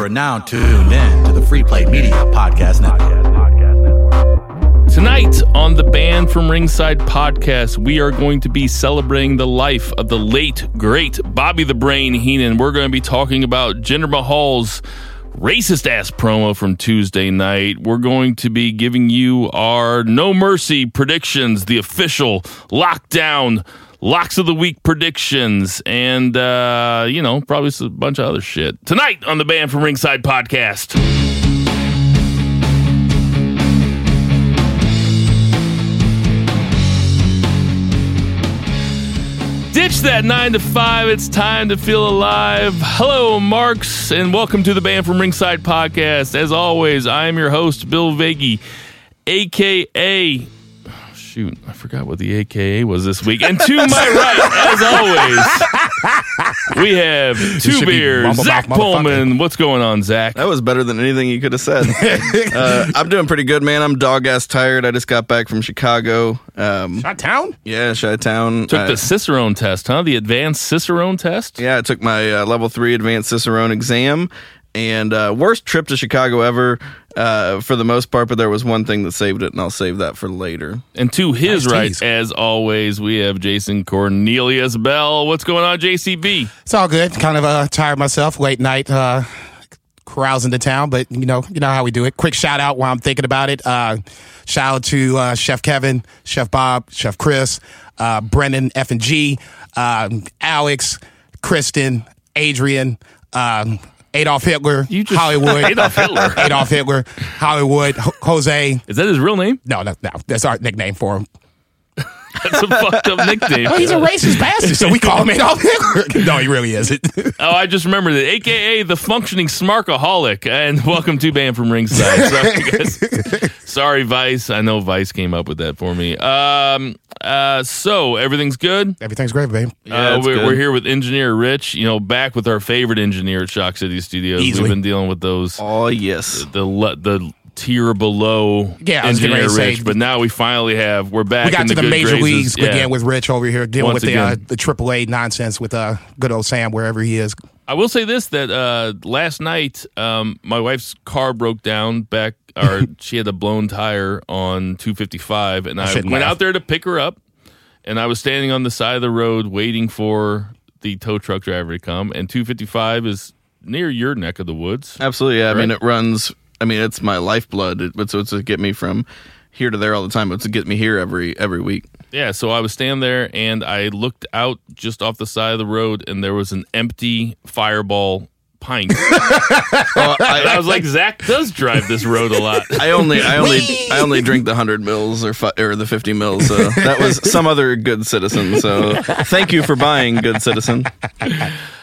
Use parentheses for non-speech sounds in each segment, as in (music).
Are now tuned in to the Free Play Media Podcast Network. Tonight on the Banned from Ringside podcast, we are going to be celebrating the life of the late, great Bobby the Brain Heenan. We're going to be talking about Jinder Mahal's racist ass promo from Tuesday night. We're going to be giving you our No Mercy predictions, the official lockdown locks of the week predictions, and, uh, you know, probably a bunch of other shit. Tonight on the Banned from Ringside podcast. Ditch that nine to five. It's time to feel alive. Hello, Marks, and welcome to the Banned from Ringside podcast. As always, I am your host, Bill Vagey, aka. Shoot, I forgot what the AKA was this week. And to my right, as always, we have two should be beers. Zach. Pullman. What's going on, Zach? That was better than anything you could have said. (laughs) uh, I'm doing pretty good, man. I'm dog ass tired. I just got back from Chicago. Um, Shot town? yeah, Chi Town. Took the Cicerone test, huh? The advanced Cicerone test? yeah, I took my uh, level three advanced Cicerone exam, and uh, worst trip to Chicago ever uh, for the most part. But there was one thing that saved it, and I'll save that for later. And to his Nice right, tease. as always, we have Jason Cornelius Bell. What's going on, JCB? It's all good. Kind of uh, tired myself. Late night, uh, carousing the town, but you know, you know how we do it. Quick shout out while I'm thinking about it. Uh, shout out to uh, Chef Kevin, Chef Bob, Chef Chris, uh, Brendan F and G, um, Alex, Kristen, Adrian. Um, Adolf Hitler, You just- Hollywood, (laughs) Adolf Hitler. Adolf Hitler, Hollywood, Ho- Jose. Is that his real name? No, no, no. That's our nickname for him. That's a fucked up nickname. Well, he's a racist bastard, so we call him Adolf Hitler. (laughs) no, he really isn't. (laughs) Oh, I just remembered it. AKA the functioning smarkaholic. And (laughs) welcome to Banned from Ringside. Sorry, guys. Sorry, Vice. I know Vice came up with that for me. Um, uh, so everything's good. Everything's great, babe. Yeah, uh, we're, good. we're here with engineer Rich. You know, back with our favorite engineer at Shock City Studios. Easily. We've been dealing with those Oh yes, the le- the tier below Yeah, I was getting engineer ready to say- Rich, but now we finally have we're back. We got in to the, the good major graces. leagues Yeah. again with Rich over here dealing Once with the uh, again. the AAA nonsense with uh, good old Sam wherever he is. I will say this: that uh, last night, um, my wife's car broke down. Back, or (laughs) she had a blown tire on 255, and I, shouldn't went laugh. out there to pick her up. And I was standing on the side of the road waiting for the tow truck driver to come. And 255 is near your neck of the woods. absolutely. Yeah, I mean it runs. I mean it's my lifeblood. It, it's it's to get me from here to there all the time. It's to get me here every every week. Yeah, so I was standing there and I looked out just off the side of the road, and there was an empty Fireball pint. (laughs) Well, and I I, was like, Zach does drive this road a lot. I only I only I only drink the hundred mils or fi- or the fifty mils. So (laughs) that was some other good citizen. So thank you for buying, good citizen.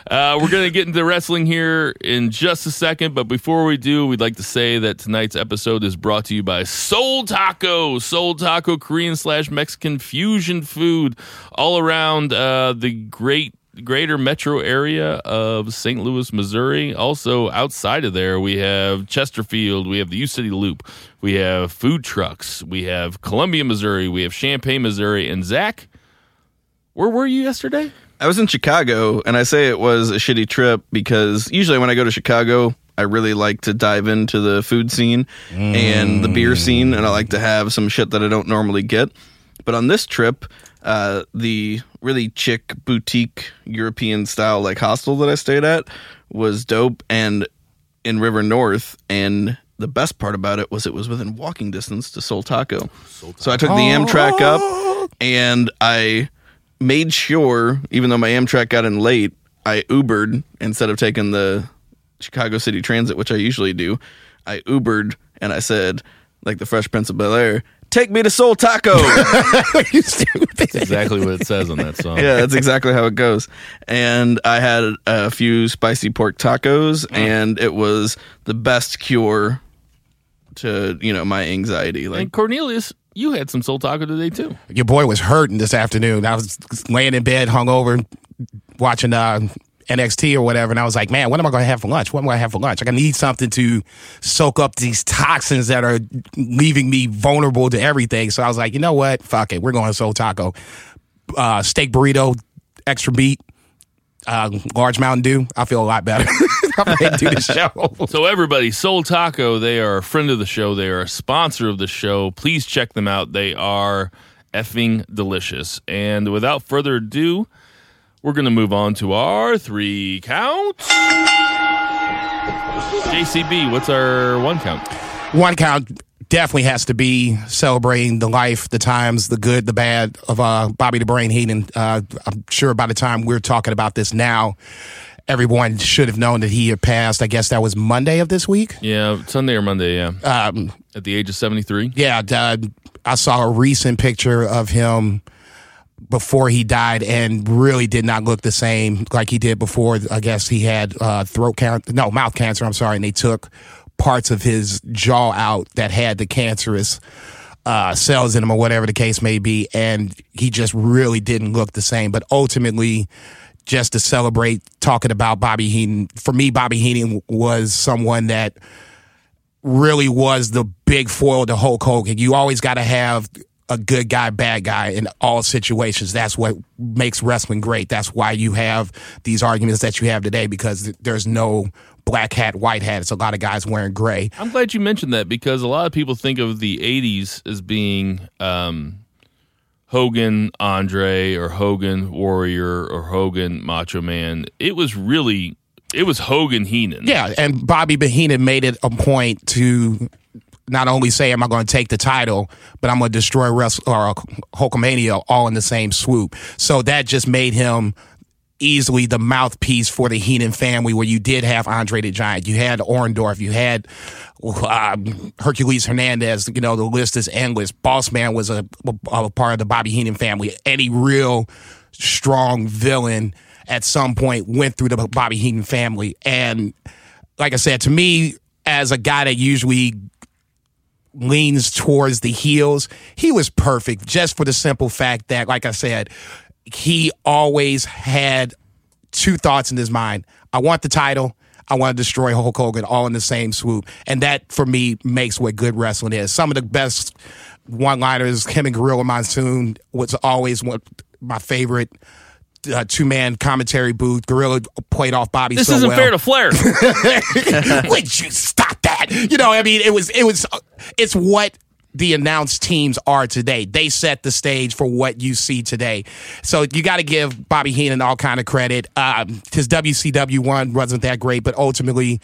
Uh, we're going to get into wrestling here in just a second, but before we do, we'd like to say that tonight's episode is brought to you by Seoul Taco. Seoul Taco, Korean slash Mexican fusion food all around uh, the great greater metro area of St. Louis, Missouri. Also outside of there, we have Chesterfield, we have the U City Loop, we have food trucks, we have Columbia, Missouri, we have Champaign, Missouri, and Zach. Where were you yesterday? I was in Chicago, and I say it was a shitty trip because usually when I go to Chicago, I really like to dive into the food scene and the beer scene, and I like to have some shit that I don't normally get. But on this trip, uh, the really chic boutique European style like hostel that I stayed at was dope, and in River North, and the best part about it was it was within walking distance to Seoul Taco. So I took the Amtrak up, and I made sure, even though my Amtrak got in late, I Ubered instead of taking the Chicago City Transit, which I usually do. I Ubered and I said, like the Fresh Prince of Bel Air, take me to Seoul Taco. (laughs) (laughs) you stupid. Exactly what it says on that song. yeah, that's exactly how it goes. And I had a few spicy pork tacos, and it was the best cure to you know my anxiety. Like And Cornelius, you had some Seoul taco today too. Your boy was hurting this afternoon. I was laying in bed, hungover, watching uh, NXT or whatever, and I was like, man, what am I going to have for lunch? What am I going to have for lunch? Like, I need something to soak up these toxins that are leaving me vulnerable to everything. So I was like, you know what? Fuck it. We're going to Seoul Taco. Uh, steak burrito, extra meat. um, large Mountain Dew, I feel a lot better. (laughs) To do the show. So everybody, Seoul Taco, they are a friend of the show. They are a sponsor of the show. Please check them out. They are effing delicious. And without further ado, we're going to move on to our three count. JCB, what's our one count? One count definitely has to be celebrating the life, the times, the good, the bad of uh, Bobby the Brain Heenan. Uh, I'm sure by the time we're talking about this now, everyone should have known that he had passed. I guess that was Monday of this week. Yeah, Sunday or Monday, yeah. Um, At the age of 73. yeah, uh, I saw a recent picture of him before he died and really did not look the same like he did before. I guess he had uh, throat cancer, no, mouth cancer, I'm sorry, and they took parts of his jaw out that had the cancerous uh, cells in him or whatever the case may be. And he just really didn't look the same. But ultimately, just to celebrate talking about Bobby Heenan, for me, Bobby Heenan was someone that really was the big foil to Hulk Hogan. You always got to have a good guy, bad guy in all situations. That's what makes wrestling great. That's why you have these arguments that you have today because there's no black hat, white hat. It's a lot of guys wearing gray. I'm glad you mentioned that because a lot of people think of the 80s as being um, Hogan, Andre, or Hogan, Warrior, or Hogan, Macho Man. It was really, it was Hogan Heenan. Yeah, and Bobby Heenan made it a point to not only say, "Am I going to take the title," but I'm going to destroy Wrestle or Hulkamania all in the same swoop. So that just made him easily the mouthpiece for the Heenan family, where you did have Andre the Giant, you had Orndorff, you had um, Hercules Hernandez. You know, the list is endless. Boss Man was a, a part of the Bobby Heenan family. Any real strong villain at some point went through the Bobby Heenan family, and like I said, to me, as a guy that usually leans towards the heels, he was perfect just for the simple fact that, like I said, he always had two thoughts in his mind. I want the title. I want to destroy Hulk Hogan all in the same swoop. And that, for me, makes what good wrestling is. Some of the best one liners, him and Gorilla Monsoon was always one, my favorite. Uh, two man commentary booth. Gorilla played off Bobby. This so isn't well. fair to Flair. (laughs) Would you stop that? You know, I mean, it was, it was, it's what the announced teams are today. They set the stage for what you see today. So you got to give Bobby Heenan all kind of credit. Um, his WCW one wasn't that great, but ultimately,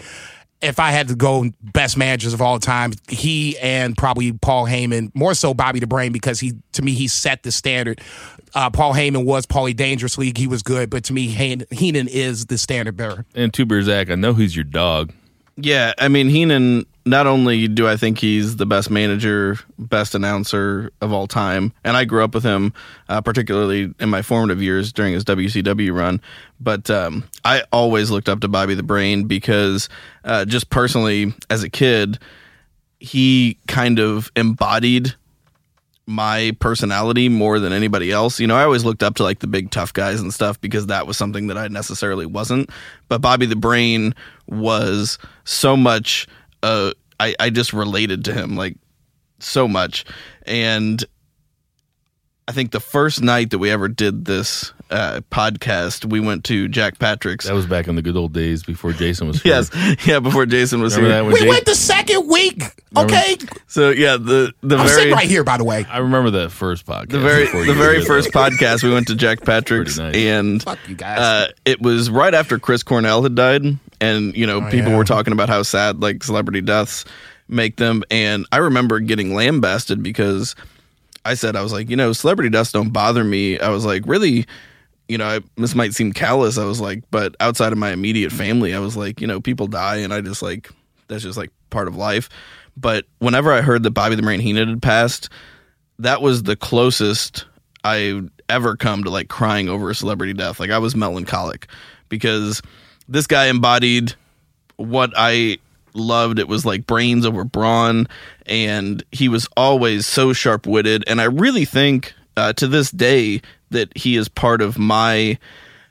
if I had to go best managers of all time, he and probably Paul Heyman, more so Bobby the Brain, because he to me he set the standard. Uh, Paul Heyman was Paulie Dangerous League, he was good, but to me Heenan is the standard bearer. and Two Beer Zach, I know he's your dog. Yeah, I mean Heenan. Not only do I think he's the best manager, best announcer of all time, and I grew up with him, uh, particularly in my formative years during his WCW run. But um, I always looked up to Bobby the Brain because, uh, just personally, as a kid, he kind of embodied my personality more than anybody else. You know, I always looked up to like the big tough guys and stuff because that was something that I necessarily wasn't. But Bobby the Brain was so much uh I, I just related to him like so much. And I think the first night that we ever did this uh, podcast, we went to Jack Patrick's. That was back in the good old days before Jason was (laughs) here. Yes, yeah, before Jason was Remember here. that when We Jason, went the second week. Okay. So yeah, the the I'm very sitting right here, by the way. I remember that first podcast. the very before the you very did first that. podcast we went to Jack Patrick's nice. and Fuck you guys. uh, it was right after Chris Cornell had died and you know people Oh, yeah. were talking about how sad like celebrity deaths make them and I remember getting lambasted because I said I was like you know celebrity deaths don't bother me I was like really you know I, this might seem callous I was like but outside of my immediate family I was like you know people die and I just like that's just like part of life but whenever I heard that Bobby the Brain Heenan had passed that was the closest I ever come to like crying over a celebrity death. Like I was melancholic because this guy embodied what I loved. It was like brains over brawn, and he was always so sharp witted. And I really think uh, to this day that he is part of my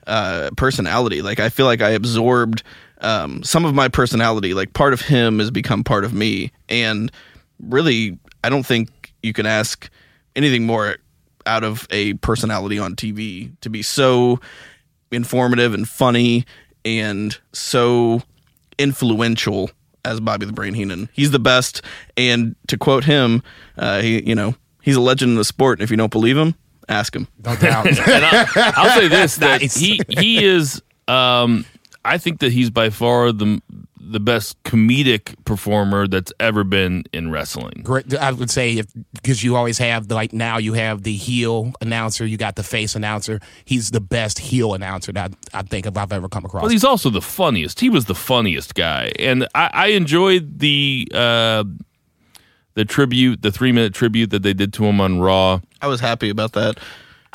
uh, personality. Like I feel like I absorbed um, some of my personality. Like part of him has become part of me, and really, I don't think you can ask anything more out of a personality on TV to be so informative and funny and so influential as Bobby the Brain Heenan. He's the best. And to quote him, uh, he you know he's a legend in the sport. And if you don't believe him, ask him. No doubt. and I, I'll say this: (laughs) that Nice. he he is. Um, I think that he's by far the the best comedic performer that's ever been in wrestling. Great. I would say if because you always have the, like now you have the heel announcer, you got the face announcer. He's the best heel announcer that I think if I've ever come across. Well, he's also the funniest. He was the funniest guy, and I, I enjoyed the uh, the tribute, the three minute tribute that they did to him on Raw. I was happy about that.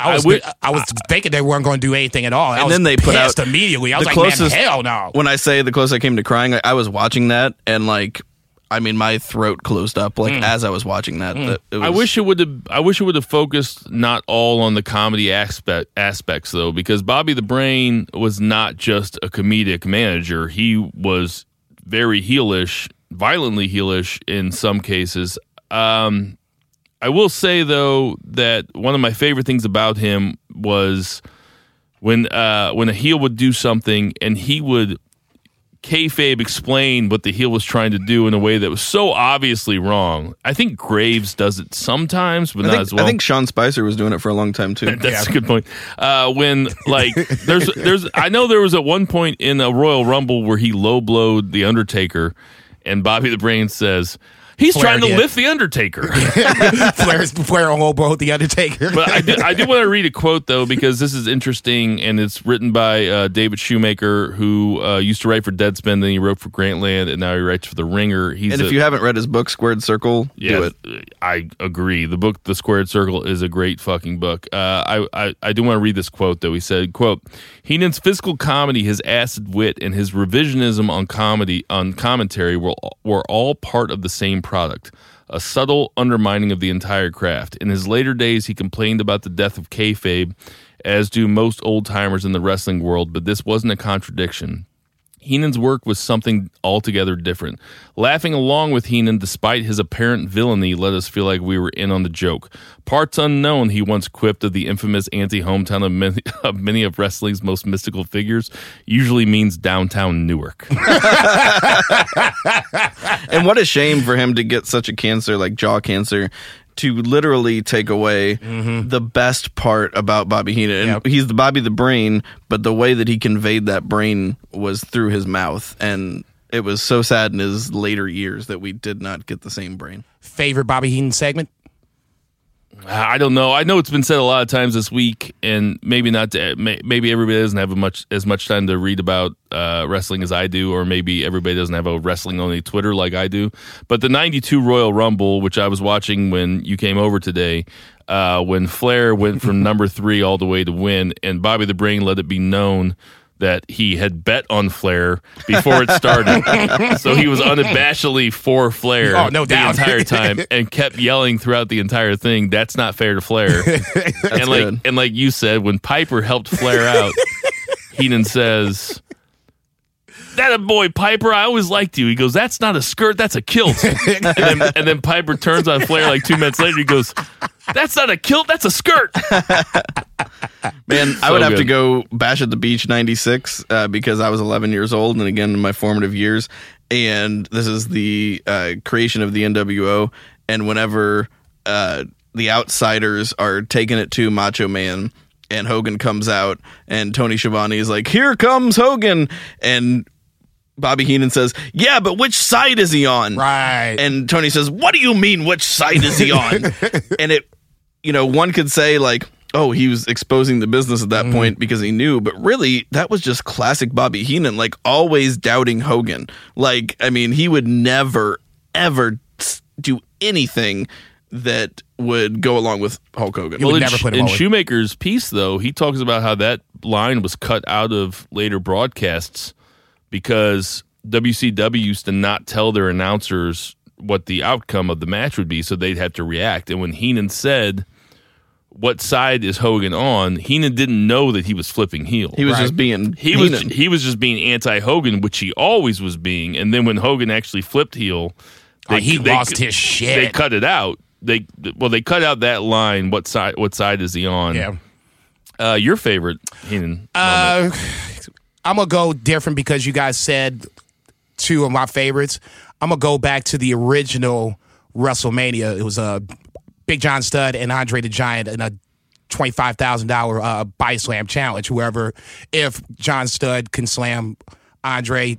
I was, I would- I was thinking they weren't going to do anything at all. I And was then they put out immediately. I was the like, closest- man, hell no. When I say the closest I came to crying, I, I was watching that and like, I mean, my throat closed up like as I was watching that. That- it I wish it would have. I wish it would have focused not all on the comedy aspect aspects though, because Bobby the Brain was not just a comedic manager. He was very heelish, violently heelish in some cases. Um, I will say though that one of my favorite things about him was when uh, when a heel would do something and he would kayfabe explain what the heel was trying to do in a way that was so obviously wrong. I think Graves does it sometimes, but I not think, as well. I think Sean Spicer was doing it for a long time too. (laughs) That's a good point. Uh, when like (laughs) there's there's I know there was at one point in a Royal Rumble where he low blowed the Undertaker, and Bobby the Brain says he's Flair trying to did. lift the Undertaker. Flair's (laughs) Flair hobo the Undertaker. but I do, I do want to read a quote though because this is interesting and it's written by uh, David Shoemaker who uh, used to write for Deadspin, then he wrote for Grantland, and now he writes for The Ringer. He's and a- if you haven't read his book Squared Circle, do yeah, it. I agree. The book, The Squared Circle, is a great fucking book. Uh, I, I, I do want to read this quote though. He said, "quote Heenan's physical comedy, his acid wit, and his revisionism on comedy on commentary were were all part of the same product." A subtle undermining of the entire craft. In his later days, he complained about the death of kayfabe, as do most old timers in the wrestling world, but this wasn't a contradiction. Heenan's work was something altogether different. Laughing along with Heenan despite his apparent villainy let us feel like we were in on the joke. Parts unknown, he once quipped of the infamous anti-hometown of many, (laughs) of many of wrestling's most mystical figures, usually means downtown Newark. (laughs) And what a shame for him to get such a cancer like jaw cancer to literally take away mm-hmm. the best part about Bobby Heenan. And Yep. he's the Bobby the brain, but the way that he conveyed that brain was through his mouth and it was so sad in his later years that we did not get the same brain. Favorite Bobby Heenan segment? I don't know. I know it's been said a lot of times this week, and maybe not. To, maybe everybody doesn't have much as much time to read about uh, wrestling as I do, or maybe everybody doesn't have a wrestling only Twitter like I do. But the '92 Royal Rumble, which I was watching when you came over today, uh, when Flair went from (laughs) number three all the way to win, and Bobby the Brain let it be known that he had bet on Flair before it started. (laughs) so he was unabashedly for Flair Oh, no the doubt. entire (laughs) time and kept yelling throughout the entire thing, that's not fair to Flair. (laughs) and like good. and like you said, when Piper helped Flair out, Heenan says that a boy Piper, I always liked you. He goes, That's not a skirt, that's a kilt. and then and then Piper turns on Flair like two minutes later, he goes, That's not a kilt, that's a skirt. (laughs) Man, I So would have to good. go bash at the beach 96 uh, because I was 11 years old and again in my formative years. And this is the uh, creation of the NWO. And whenever uh, the outsiders are taking it to Macho Man and Hogan comes out and Tony Schiavone is like, Here comes Hogan. And Bobby Heenan says, Yeah, but which side is he on? Right. And Tony says, What do you mean? Which side is he on? (laughs) and it, you know, one could say, like, oh, he was exposing the business at that Mm-hmm. point because he knew. But really, that was just classic Bobby Heenan, like always doubting Hogan. Like, I mean, he would never, ever do anything that would go along with Hulk Hogan. You would in, never put him in over. Shoemaker's piece, though, he talks about how that line was cut out of later broadcasts because WCW used to not tell their announcers what the outcome of the match would be, so they'd have to react. And when Heenan said, "What side is Hogan on?" Heenan didn't know that he was flipping heel. he was Right. just being he was he was just being anti Hogan, which he always was being. And then when Hogan actually flipped heel, Oh, he lost his shit. They cut it out. They well, they cut out that line. What side? What side is he on? yeah. Uh, your favorite Heenan? Uh, I'm gonna go different because you guys said two of my favorites. I'm gonna go back to the original WrestleMania. It was a uh, Big John Studd and Andre the Giant in a twenty five thousand dollar uh, body slam challenge. Whoever, if John Studd can slam Andre,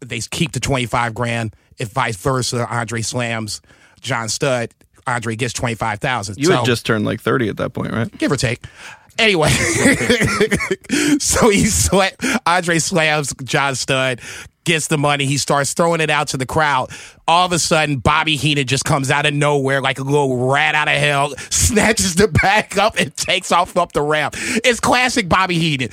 they keep the twenty five grand. If vice versa, Andre slams John Studd, Andre gets twenty five thousand. You had just turned like 30 at that point, right? give or take. Anyway, (laughs) so he sla- Andre slams John Studd, gets the money. He starts throwing it out to the crowd. All of a sudden, Bobby Heenan just comes out of nowhere like a little rat out of hell, (laughs) snatches the bag up and takes off up the ramp. It's classic Bobby Heenan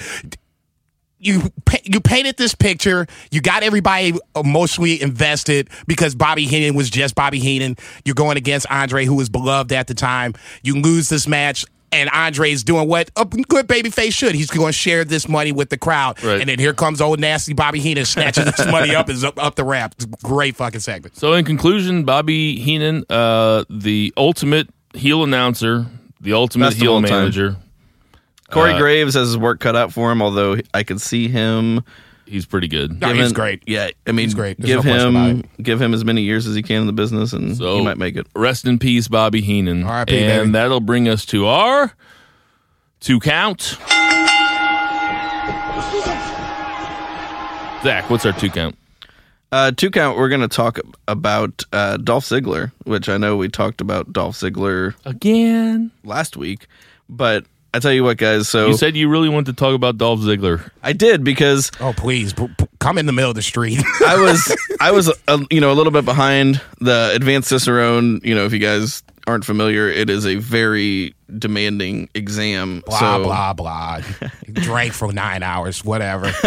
you you painted this picture. You got everybody emotionally invested because Bobby Heenan was just Bobby Heenan. You're going against Andre, who was beloved at the time. You lose this match. And Andre's doing what a good babyface should. He's going to share this money with the crowd. Right. And then here comes old nasty Bobby Heenan snatching this (laughs) money up and is up, up the ramp. Great fucking segment. So, in conclusion, Bobby Heenan, uh, the ultimate heel announcer, the ultimate Best heel all time. manager. Corey Uh, Graves has his work cut out for him, although I could see him. He's pretty good. No, he's great. Yeah, I mean, He's great. There's give no question about him give him as many years as he can in the business, and So he might make it. Rest in peace, Bobby Heenan. R.I.P., And baby. that'll bring us to our two count. Zach, what's our two count? Uh, two count. We're going to talk about uh, Dolph Ziggler, which I know we talked about Dolph Ziggler Again. last week, but I tell you what, guys. So You said you really wanted to talk about Dolph Ziggler. I did because Oh, please. p- p- come in the middle of the street. I was (laughs) I was a, you know a little bit behind the advanced Cicerone. You know, if you guys aren't familiar, it is a very demanding exam. blah, so blah, blah. (laughs) Drank for nine hours, whatever. (laughs)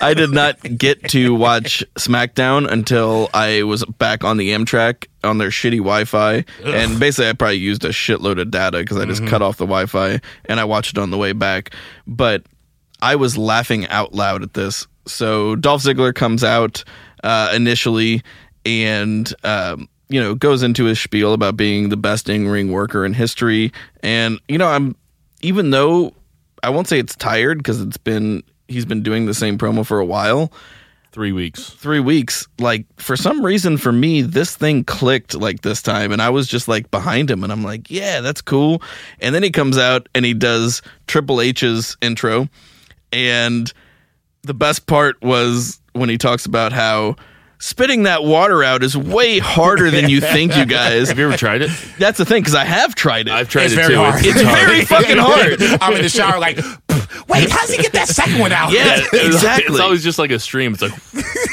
I did not get to watch SmackDown until I was back on the Amtrak on their shitty Wi-Fi, and basically I probably used a shitload of data because I just cut off the Wi-Fi and I watched it on the way back. But I was laughing out loud at this. So Dolph Ziggler comes out uh, initially and. Um, you know, goes into his spiel about being the best in ring worker in history. And, you know, I'm, even though I won't say it's tired because it's been, he's been doing the same promo for a while, Three weeks. three weeks. Like for some reason, for me, this thing clicked like this time, and I was just like behind him, and I'm like, yeah, that's cool. And then he comes out and he does Triple H's intro, and the best part was when he talks about how spitting that water out is way harder than you (laughs) think, you guys. Have you ever tried it? That's the thing because I have tried it. I've tried It's it very too. hard. It's, It's very fucking hard. (laughs) I'm in the shower like, wait, how's he get that second one out? Yeah, (laughs) It's- exactly. It's always just like a stream. It's like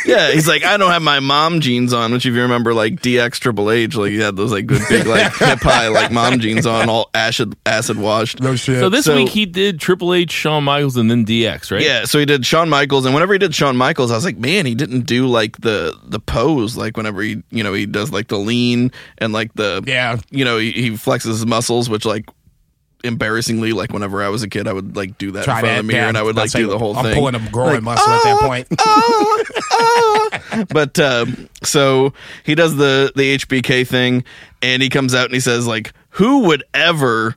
Yeah, he's like, I don't have my mom jeans on, which if you remember, like DX Triple H, like he had those like good big like hip high like mom jeans on, all acid acid washed. No shit. so. This So- week he did Triple H, Shawn Michaels, and then DX, right? Yeah, so he did Shawn Michaels, and whenever he did Shawn Michaels, I was like, man, he didn't do like the the pose, like whenever he, you know, he does like the lean and like the, Yeah. you know, he, he flexes his muscles, which like embarrassingly, like whenever I was a kid, I would like do that Try in front that. of the mirror, yeah, and I would like do the whole thing. I'm thing. pulling a growing Like, muscle at that ah, point. Ah, ah. but um, so he does the the HBK thing, and he comes out and he says like, "Who would ever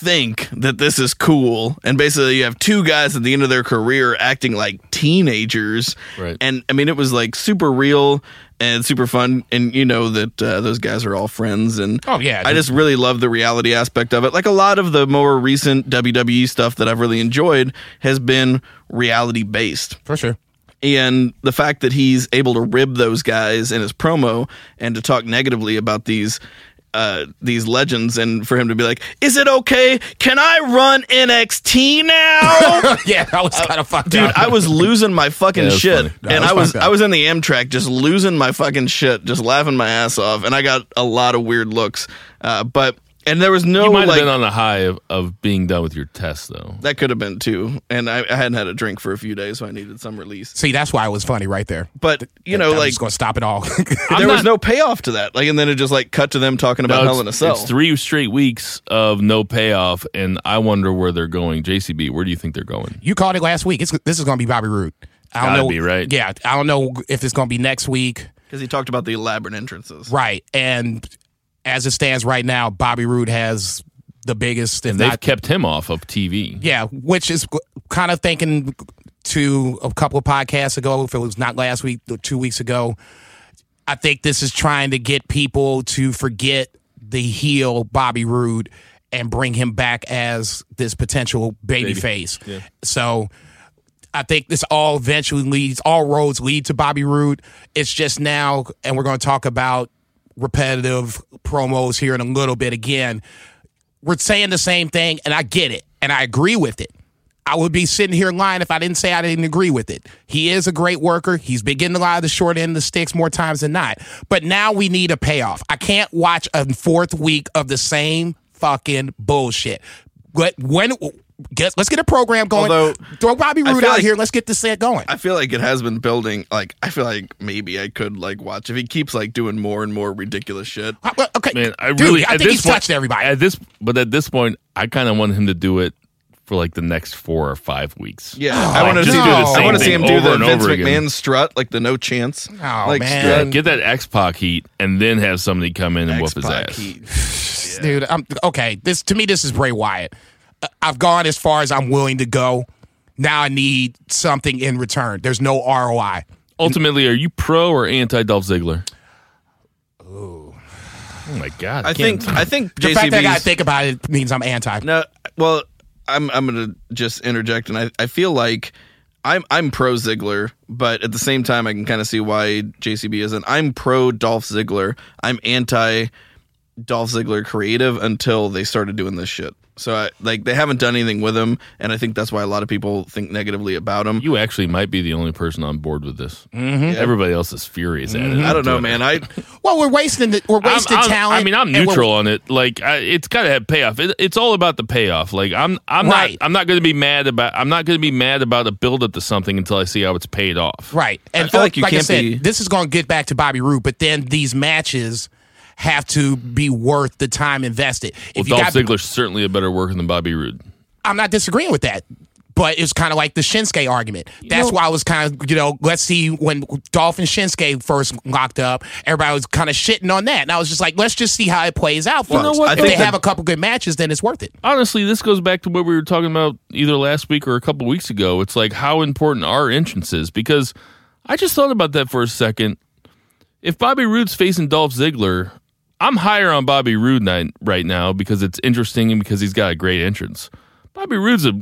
think that this is cool?" And basically, you have two guys at the end of their career acting like teenagers, Right. And I mean, it was like super real and super fun, and you know that uh, those guys are all friends, and Oh, yeah. I just really love the reality aspect of it. Like a lot of the more recent WWE stuff that I've really enjoyed has been reality based For sure. and the fact that he's able to rib those guys in his promo and to talk negatively about these uh, these legends and for him to be like, "Is it okay? Can I run NXT now?" (laughs) yeah, that was kind of fucked up. Dude. I was losing my fucking Yeah, shit. That and was I was. I was in the Amtrak just losing my fucking shit, just laughing my ass off, and I got a lot of weird looks. Uh, but and there was no You might have like been on the high of, of being done with your test, though. that could have been too, and I, I hadn't had a drink for a few days, so I needed some release. See, that's why it was funny right there. But you know, I'm like just going to stop it all. I'm (laughs) there was no payoff to that. Like, and then it just like cut to them talking about No, Hell in a it's, Cell. it's three straight weeks of no payoff, and I wonder where they're going. JCB, where do you think they're going? you called it last week. It's, this is going to be Bobby Roode. I don't Gotta know. be, right? Yeah, I don't know if it's going to be next week. Because he talked about the elaborate entrances. Right. And as it stands right now, Bobby Roode has the biggest, And they've not kept him off of TV. Yeah, which is kind of thinking to a couple of podcasts ago, if it was not last week, or two weeks ago. I think this is trying to get people to forget the heel Bobby Roode and bring him back as this potential baby, face. So I think this all eventually leads, all roads lead to Bobby Roode. It's just now, and we're going to talk about repetitive promos here in a little bit again we're saying the same thing, and I get it, and I agree with it. I would be sitting here lying if I didn't say I didn't agree with it. He is a great worker. He's been getting a lot of the short end of the sticks more times than not. But now we need a payoff. I can't watch a fourth week of the same fucking bullshit. But when get, let's get a program going. Although, Throw Bobby I Roode out like- here. Let's get this set going. I feel like it has been building. Like I feel like maybe I could like watch if he keeps like doing more and more ridiculous shit. Uh, okay, Man, I Dude, really I think he's point- touched everybody. At this, but at this point, I kind of want him to do it for like the next four or five weeks. Yeah, Oh, I want to see. do the I want to see thing him do the Vince over again. McMahon strut, like the no chance. Oh, like, man. Yeah, get that X Pac heat, and then have somebody come in and whoop his ass. heat. (sighs) dude. I'm okay. This to me, this is Bray Wyatt. I've gone as far as I'm willing to go. Now I need something in return. There's no ROI. Ultimately, are you pro or anti Dolph Ziggler? Oh my god! I think. I think The fact that I gotta think about it means I'm anti. No, well, I'm I'm gonna just interject, and I, I feel like I'm I'm pro Ziggler, but at the same time, I can kind of see why JCB isn't. I'm pro Dolph Ziggler. I'm anti Dolph Ziggler creative until they started doing this shit. So I, like they haven't done anything with him, and I think that's why a lot of people think negatively about him. you actually might be the only person on board with this. Mm-hmm. Everybody else is furious at it. I don't know, (laughs) man. I Well, we're wasting the, we're I'm- wasting I'm- talent. I mean, I'm neutral on it. Like, I, it's got to have payoff. It, it's all about the payoff. Like, I'm, I'm Right. not, I'm not going to be mad about. I'm not going to be mad about a build up to something until I see how it's paid off. Right. And feel uh, like you I can't said, be- this is going to get back to Bobby Roode, but then these matches have to be worth the time invested. Well, If you Dolph got, Ziggler's certainly a better worker than Bobby Roode. I'm not disagreeing with that. But it's kind of like the Shinsuke argument. That's know- why I was kind of, you know, let's see when Dolph and Shinsuke first locked up, everybody was kind of shitting on that. And I was just like, let's just see how it plays out Well, you first. know what? I If they that- have a couple good matches, then it's worth it. Honestly, this goes back to what we were talking about either last week or a couple weeks ago. It's like how important are entrances? Because I just thought about that for a second. If Bobby Roode's facing Dolph Ziggler, I'm higher on Bobby Roode right now because it's interesting and because he's got a great entrance. Bobby Roode's a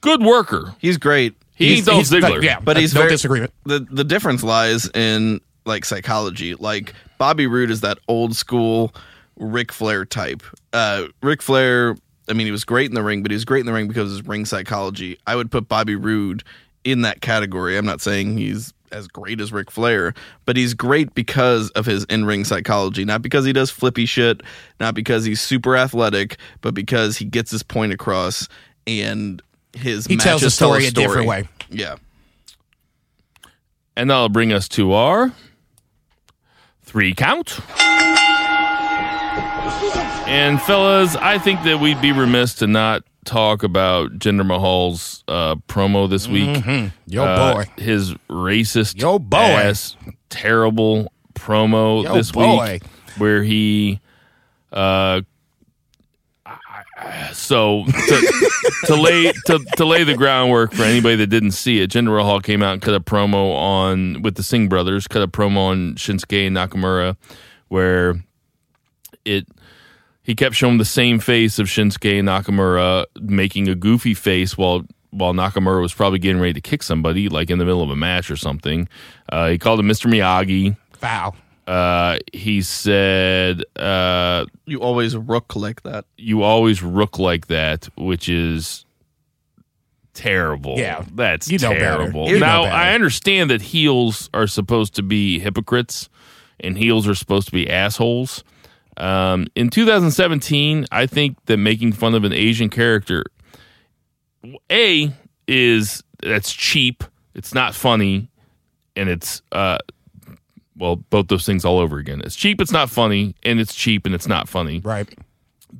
good worker. he's great. He ain't Dolph like, Ziggler. yeah, but he's no very, disagreement. The the difference lies in like psychology. Like Bobby Roode is that old school Ric Flair type. Uh, Ric Flair, I mean, he was great in the ring, but he was great in the ring because of his ring psychology. I would put Bobby Roode in that category. I'm not saying he's as great as Ric Flair, but he's great because of his in ring psychology. Not because he does flippy shit, not because he's super athletic, but because he gets his point across and his He tells the matches tell story a different way. Yeah. And that'll bring us to our three count. And fellas, I think that we'd be remiss to not talk about Jinder Mahal's uh, promo this week. Yo, Uh, boy. his racist, Yo, boy. ass, terrible promo Yo, this boy. week, where he, uh, so to, (laughs) to lay to, to lay the groundwork for anybody that didn't see it, Jinder Mahal came out and cut a promo on with the Singh brothers, cut a promo on Shinsuke and Nakamura, where it he kept showing the same face of Shinsuke Nakamura making a goofy face while while Nakamura was probably getting ready to kick somebody, like in the middle of a match or something. Uh, he called him Mr. Miyagi. Foul. Uh, he said, uh, You always rook like that. "You always rook like that," which is terrible. Yeah. that's You know terrible. You now better. I understand that heels are supposed to be hypocrites, and heels are supposed to be assholes. Um, in 2017, I think that making fun of an Asian character, a is that's cheap. It's not funny, and it's uh, well, both those things all over again. It's cheap. It's not funny, and it's cheap, and it's not funny. Right.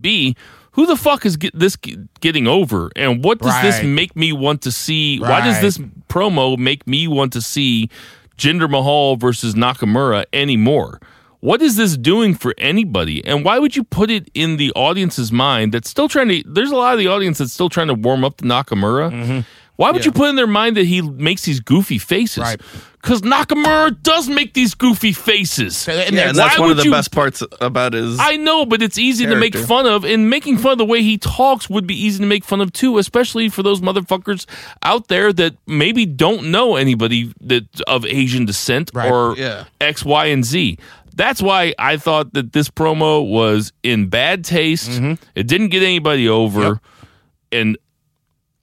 B, who the fuck is get this getting over? And what does this make me want to see? Why does this promo make me want to see Jinder Mahal versus Nakamura anymore? What is this doing for anybody? And why would you put it in the audience's mind that's still trying to? There's a lot of the audience that's still trying to warm up to Nakamura. Mm-hmm. Why would you put in their mind that he makes these goofy faces? Right. Because Nakamura does make these goofy faces. And Yeah, that's- and that's one of the you- best parts about his. I know, but it's easy to make fun of, and making fun of the way he talks would be easy to make fun of too, especially for those motherfuckers out there that maybe don't know anybody that of Asian descent Right. or Yeah. X, Y, and Z. That's why I thought that this promo was in bad taste. Mm-hmm. It didn't get anybody over, Yep. and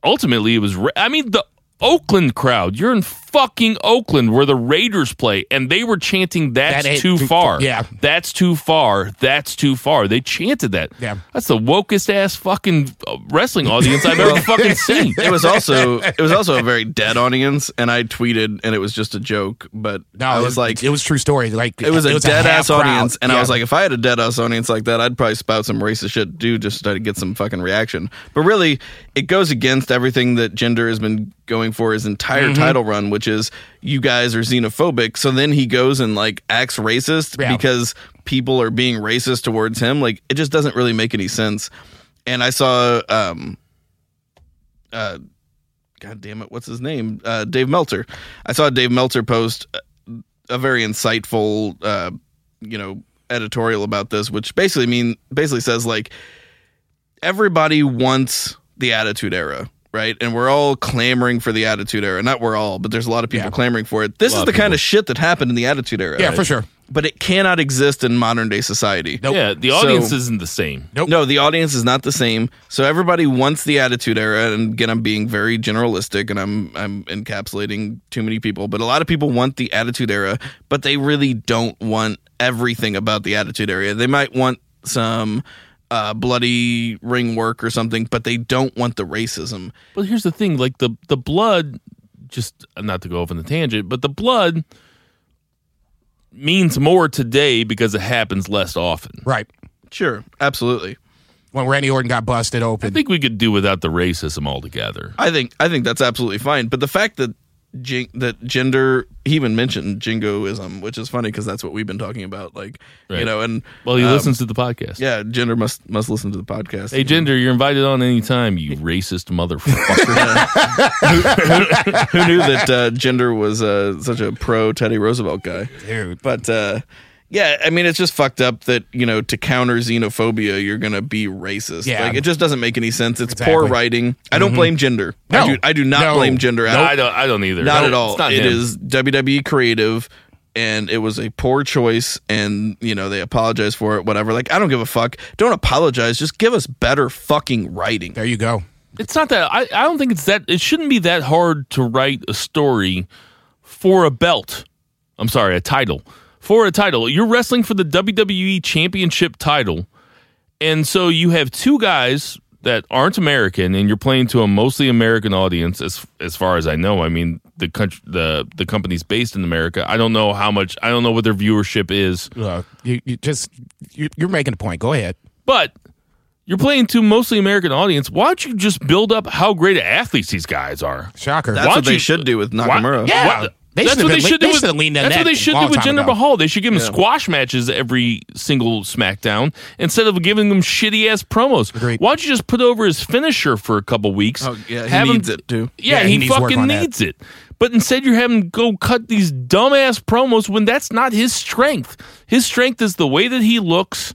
ultimately it was. Ra- I mean, the Oakland crowd. You're in fucking Oakland where the Raiders play, and they were chanting, "That's That too too- far." yeah. That's too far. That's too far. They chanted that. Yeah. That's the wokest ass fucking uh, wrestling audience I've ever (laughs) fucking seen. (laughs) it was also it was also a very dead audience, and I tweeted, and it was just a joke. But no, I it was like, it was true story. Like it was a dead ass half crowd. audience, and I was like, if I had a dead ass audience like that, I'd probably spout some racist shit, do just to get some fucking reaction. But really, it goes against everything that Jinder has been going for his entire Mm-hmm. title run, which is you guys are xenophobic. So then he goes and like acts racist Yeah. because people are being racist towards him. Like it just doesn't really make any sense. And I saw, um, uh, God damn it, what's his name? Uh, Dave Meltzer. I saw Dave Meltzer post a very insightful, uh, you know, editorial about this, which basically mean basically says like everybody wants the Attitude Era, right? And we're all clamoring for the Attitude Era. Not we're all, but there's a lot of people Yeah. clamoring for it. This is the of kind of shit that happened in the Attitude Era. Yeah, for sure. But it cannot exist in modern day society. Nope. Yeah, the So- audience isn't the same. Nope. No, the audience is not the same. So everybody wants the attitude era, and again, I'm being very generalistic, and I'm I'm encapsulating too many people. But a lot of people want the attitude era, but they really don't want everything about the attitude era. They might want some uh, bloody ring work or something, but they don't want the racism. But here's the thing: like the the blood, just not to go off on the tangent, but the blood means more today because it happens less often. Right. Sure, absolutely. When Randy Orton got busted open, I think we could do without the racism altogether. I think I think that's absolutely fine. But the fact that Jing, that Jinder he even mentioned jingoism, which is funny because that's what we've been talking about. Like you know, and Well, he um, listens to the podcast. Yeah, Jinder must must listen to the podcast. Hey, Jinder, you're invited on anytime, you (laughs) racist (laughs) motherfucker. Who knew that uh, Jinder was uh, such a pro Teddy Roosevelt guy? Dude. But uh, yeah, I mean, it's just fucked up that you know to counter xenophobia, you're gonna be racist. Yeah. Like it just doesn't make any sense. It's Exactly. poor writing. I don't mm-hmm. blame Jinder. No. I do. I do not No. blame Jinder. No, at all. I don't. I don't either. Not No, at all. It's not It him. is WWE creative, and it was a poor choice. And you know they apologize for it. Whatever. Like I don't give a fuck. Don't apologize. Just give us better fucking writing. There you go. It's not that. I, I don't think it's that. It shouldn't be that hard to write a story for a belt. I'm sorry, a title. For a title. You're wrestling for the WWE Championship title. And so you have two guys that aren't American and you're playing to a mostly American audience as as far as I know. I mean, the country the the company's based in America. I don't know how much I don't know what their viewership is. Uh, you, you just you, you're making a point. Go ahead. But you're playing to mostly American audience. Why don't you just build up how great athletes these guys are? Shocker. That's what don't they you- should do with Why- Nakamura. Yeah. What- They that's what they should do with. That's what they should do with Jinder. Mahal. They should give him Yeah. squash matches every single SmackDown instead of giving him shitty ass promos. Agreed. Why don't you just put over his finisher for a couple weeks? Oh, yeah, he have him- needs it, too. Yeah, Yeah, he, he needs fucking on that. needs it. But instead, you're having him go cut these dumbass promos when that's not his strength. His strength is the way that he looks.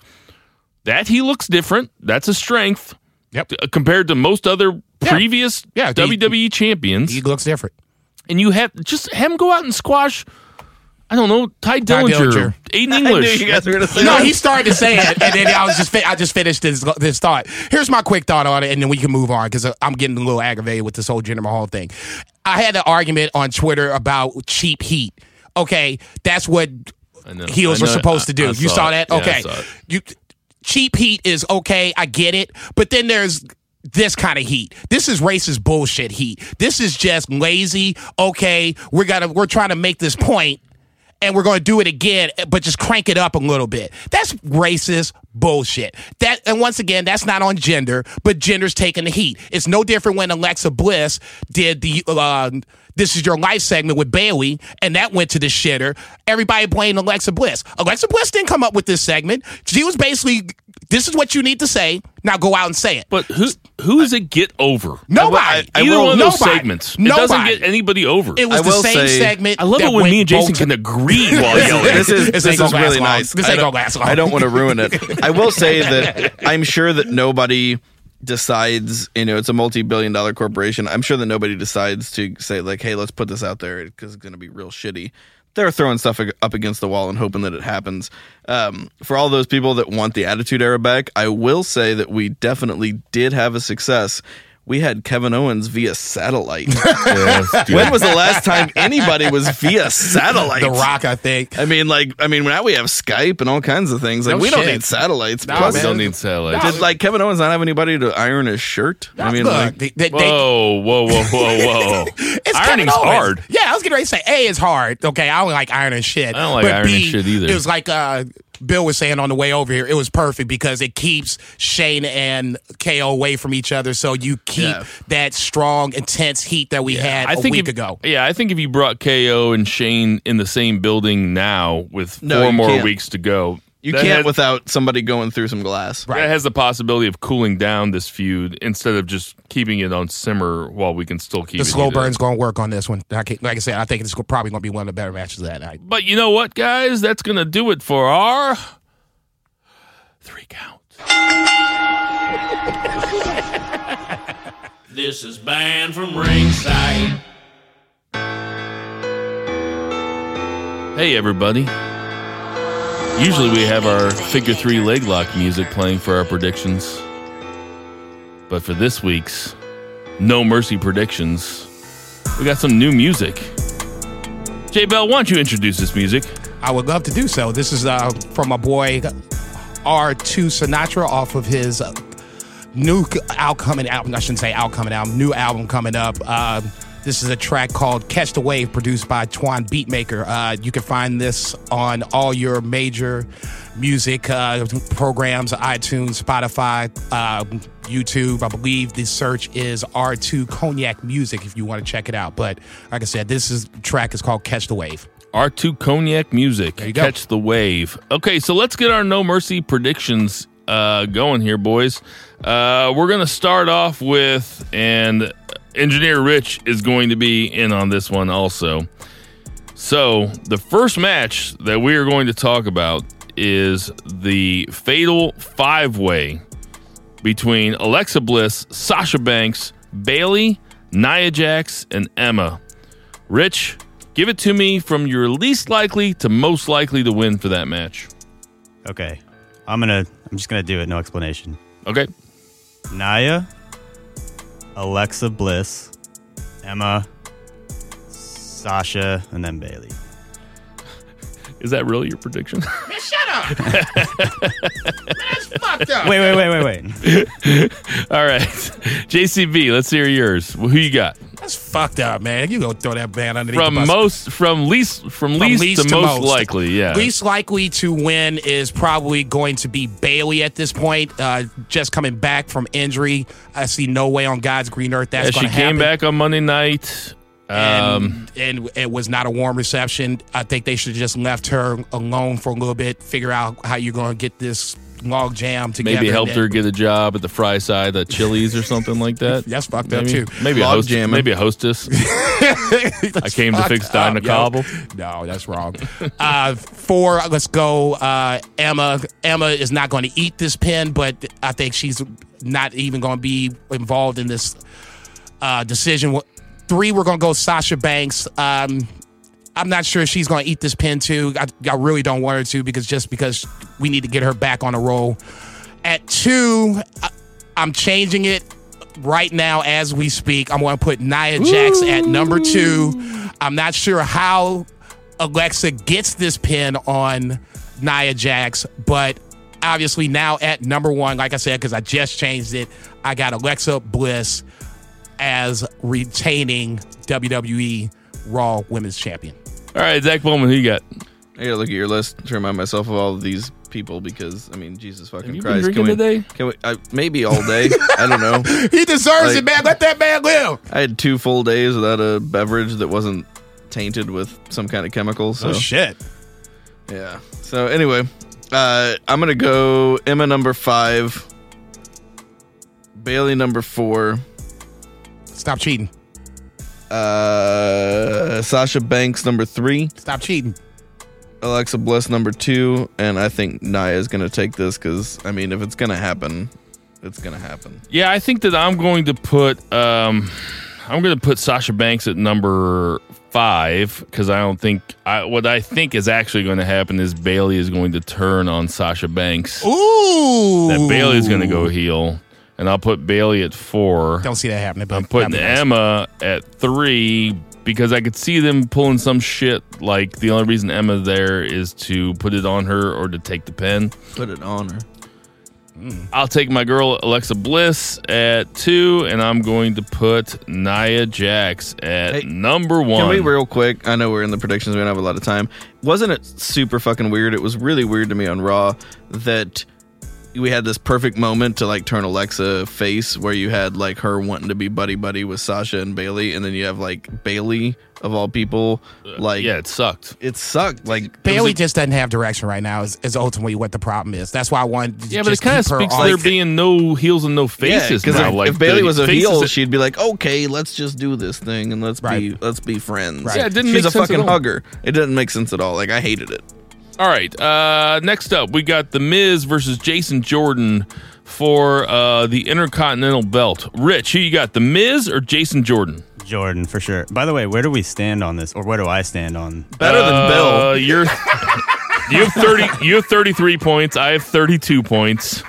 That he looks different. That's a strength Yep. uh, compared to most other previous Yeah, he- WWE champions He looks different. And you have just have him go out and squash. I don't know Tye Dillinger, Dillinger. Aiden (laughs) I English. knew you guys were gonna say No, that. he started to say it, and then I was just fi- I just finished this this thought. Here's my quick thought on it, and then we can move on because I'm getting a little aggravated with this whole Jinder Mahal thing. I had an argument on Twitter about cheap heat. Okay, that's what I know. heels I are supposed to do. I- I you saw saw it. that? Yeah, I Okay, saw it. you cheap heat is okay. I get it, but then there's this kind of heat. This is racist bullshit heat. This is just lazy. Okay, we're gonna we're trying to make this point and we're to do it again, but just crank it up a little bit. That's racist bullshit. That and once again, that's not on Jinder, but Jinder's taking the heat. It's no different when Alexa Bliss did the uh, This Is Your Life segment with Bayley, and that went to the shitter. Everybody blamed Alexa Bliss. Alexa Bliss didn't come up with this segment. She was basically, this is what you need to say. Now go out and say it. But who who does it get over? Nobody. I- I Either will- one of those nobody. segments. It doesn't get anybody over. It was I the same say- segment. I love that it when me and Jason can agree (laughs) while yelling. this is This this, ain't is gonna really long. nice. This ain't gonna last long. I don't want to ruin it. (laughs) I will say that I'm sure that nobody decides. You know, it's a multi-billion dollar corporation. I'm sure that nobody decides to say like, "Hey, let's put this out there because it's going to be real shitty." They're throwing stuff up against the wall and hoping that it happens. Um, for all those people that want the Attitude Era back, I will say that we definitely did have a success. We had Kevin Owens via satellite. (laughs) (laughs) when was the last time anybody was via satellite? The Rock, I think. I mean, like, I mean, now we have Skype and all kinds of things. Like, No we don't need satellites. Nah, Plus, We don't need satellites. did like Kevin Owens not have anybody to iron his shirt? I mean, Look, like, they, they, they- Whoa, whoa, whoa, whoa, whoa! (laughs) It's Ironing's Kevin hard. Yeah, I was getting ready to say A is hard. Okay, I don't like ironing shit. I don't like But ironing B, shit either. It was like uh, Bill was saying on the way over here. It was perfect because it keeps Shane and KO away from each other, so you keep Yeah. that strong, intense heat that we had I a think week if, ago. Yeah, I think if you brought KO and Shane in the same building now with No, four more can't. weeks to go, you that can't has, without somebody going through some glass. Right. that has the possibility of cooling down this feud instead of just keeping it on simmer while we can still keep The it slow heated. burn's going to work on this one. I like I said, I think it's probably going to be one of the better matches of that night. But you know what, guys? That's gonna do it for our three count. (laughs) This is banned from ringside. Hey, everybody. Usually we have our figure three leg lock music playing for our predictions. But for this week's No Mercy predictions, we got some new music. J Bell, why don't you introduce this music? I would love to do so. This is uh, from my boy R2 Sinatra off of his new out coming album. I shouldn't say out coming album, new album coming up. Uh, this is a track called Catch the Wave, produced by Twan Beatmaker. Uh, you can find this on all your major music uh, programs iTunes, Spotify, uh, YouTube. I believe the search is R2 Cognac Music if you want to check it out. But like I said, this is track is called Catch the Wave. R2 Cognac Music. Catch the wave. Okay, so let's get our No Mercy predictions uh, going here, boys. Uh, we're going to start off with, and Engineer Rich is going to be in on this one also. So, the first match that we are going to talk about is the fatal five way between Alexa Bliss, Sasha Banks, Bayley, Nia Jax, and Emma. Rich, give it to me from your least likely to most likely to win for that match. Okay. I'm gonna I'm just gonna do it, no explanation. Okay. Naya, Alexa Bliss, Emma, Sasha, and then Bayley. Is that really your prediction? (laughs) Shut up! That's fucked up. Wait, wait, wait, wait, wait. (laughs) All right. (laughs) JCB, let's hear yours. Who you got? That's fucked up, man. You gonna throw that band underneath From the bus. most from least from, From least, to, most, likely, yeah. Least likely to win is probably going to be Bayley at this point. Uh, just coming back from injury, I see no way on God's green earth that's she going to came happen. back on Monday night. Um, and, and it was not a warm reception. I think they should have just left her alone for a little bit, figure out how you're going to get this log jam together. maybe helped her get a job at the fry side at Chili's or something like that. (laughs) That's fucked up too. Maybe a host, jamming. maybe a hostess. (laughs) I came to fix Dinah Cobble. No, that's wrong. uh, four, let's go. Uh, Emma. Emma is not going to eat this pin, but I think she's not even going to be involved in this uh, decision. Three, we're going to go Sasha Banks. Um, I'm not sure if she's going to eat this pin too. I, I really don't want her to because just because we need to get her back on the roll. At two, I, I'm changing it right now as we speak. I'm going to put Nia Jax at number two. I'm not sure how Alexa gets this pin on Nia Jax, but obviously now at number one, like I said, because I just changed it, I got Alexa Bliss as retaining WWE Raw Women's Champion. All right, Zach Bowman, who you got? I gotta look at your list to remind myself of all of these people because I mean, Jesus fucking Have you been Christ, drinking can we, today? Can we? I, maybe all day. I don't know. (laughs) He deserves Like- it, man. Let that man live. I had two full days without a beverage that wasn't tainted with some kind of chemical. So Oh shit. yeah. So anyway, uh, I'm gonna go Emma number five, Bayley number four, Stop cheating. Uh, Sasha Banks number three, Stop cheating. Alexa Bliss number two, and I think Nia is gonna take this because I mean, if it's gonna happen, it's gonna happen. Yeah, I think that I'm going to put um, I'm going to put Sasha Banks at number five because I don't think I, what I think is actually going to happen is Bayley is going to turn on Sasha Banks. Ooh. That Bayley's going to go heel, and I'll put Bayley at four. Don't see that happening. But I'm putting nevertheless. Emma at three because I could see them pulling some shit. Like the only reason Emma there is to put it on her or to take the pen. Put it on her. Hmm. I'll take my girl Alexa Bliss at two, and I'm going to put Nia Jax at Hey, number one. Can we real quick? I know we're in the predictions. We don't have a lot of time. Wasn't it super fucking weird? It was really weird to me on Raw that we had this perfect moment to like turn Alexa face, where you had like her wanting to be buddy buddy with Sasha and Bayley, and then you have like Bayley of all people, uh, like yeah, it sucked. it sucked. Like Bayley a- just doesn't have direction right now. Is, is ultimately what the problem is. That's why I wanted. Yeah, but it kind of keep her speaks to on- there being no heels and no faces because now. if, like if Bayley was a heel, that- she'd be like, "Okay, let's just do this thing and let's be let's be friends." Right. Yeah, it didn't She's make a sense at fucking all. hugger. It didn't make sense at all. Like I hated it. All right. Uh, next up, we got The Miz versus Jason Jordan for uh, the Intercontinental Belt. Rich, who you got, The Miz or Jason Jordan? Jordan for sure. By the way, where do we stand on this, or where do I stand on? Better than Uh, Bill. You're. (laughs) You have thirty. You have thirty-three points. I have thirty-two points.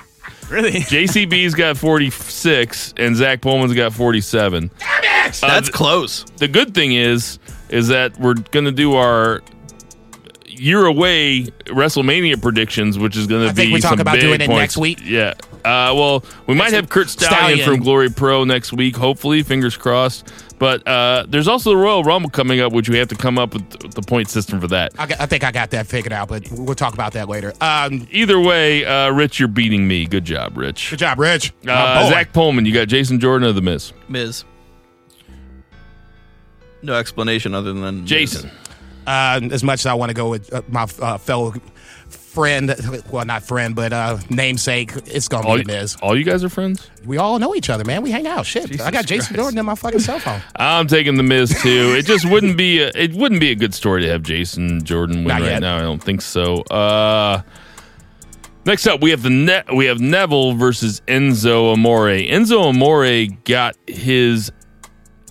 Really? (laughs) JCB's got forty-six, and Zach Pullman's got forty-seven. That's Uh, th- close. the good thing is, is that we're gonna do our year away WrestleMania predictions, which is gonna be. I be. think we talk some about big doing it next week. Yeah. Uh, well, we might have Curt Stallion, Stallion. from Glory Pro next week. Hopefully, fingers crossed. But uh, there's also the Royal Rumble coming up, which we have to come up with the point system for that. I, got- I think I got that figured out, but we'll talk about that later. Um, Either way, uh, Rich, you're beating me. Good job, Rich. good job, Rich. Uh. Zach Pullman, you got Jason Jordan or The Miz? Miz. No explanation other than Miz. Uh, as much as I want to go with uh, my uh, fellow friend, well, not friend, but uh, namesake, it's gonna All, be Miz. all you guys are friends? We all know each other, man. We hang out. Shit, I got Jason Christ. Jordan in my fucking cell phone. (laughs) I'm taking the Miz too. It just wouldn't be a, it wouldn't be a good story to have Jason Jordan win Not right yet. now. I don't think so. Uh, next up, we have the ne- we have Neville versus Enzo Amore. Enzo Amore got his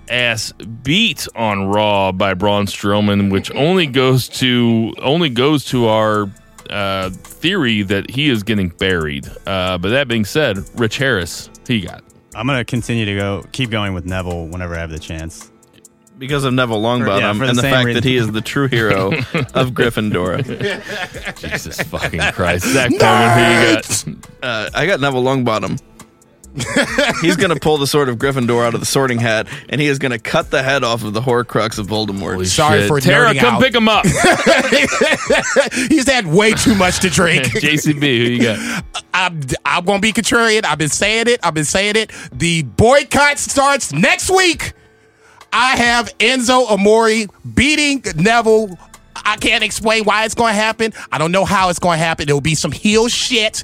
ass beat on Raw by Braun Strowman, which only goes to only goes to our uh, theory that he is getting buried. Uh, but that being said, Rich Harris, he got? I'm gonna continue to go, keep going with Neville whenever I have the chance. Because of Neville Longbottom yeah, for and the same fact reason. that he is the true hero (laughs) of Gryffindor. Jesus fucking Christ, Zach Coleman, who you got? Uh, I got Neville Longbottom. He's going to pull the sword of Gryffindor out of the sorting hat, and he is going to cut the head off of the Horcrux of Voldemort. Holy Sorry shit. for Tara, come out. pick him up. (laughs) He's had way too much to drink. (laughs) JCB, who you got? (laughs) I'm, I'm gonna be contrarian. I've been saying it. I've been saying it. The boycott starts next week. I have Enzo Amore beating Neville. I can't explain why it's going to happen. I don't know how it's going to happen. It'll be some heel shit.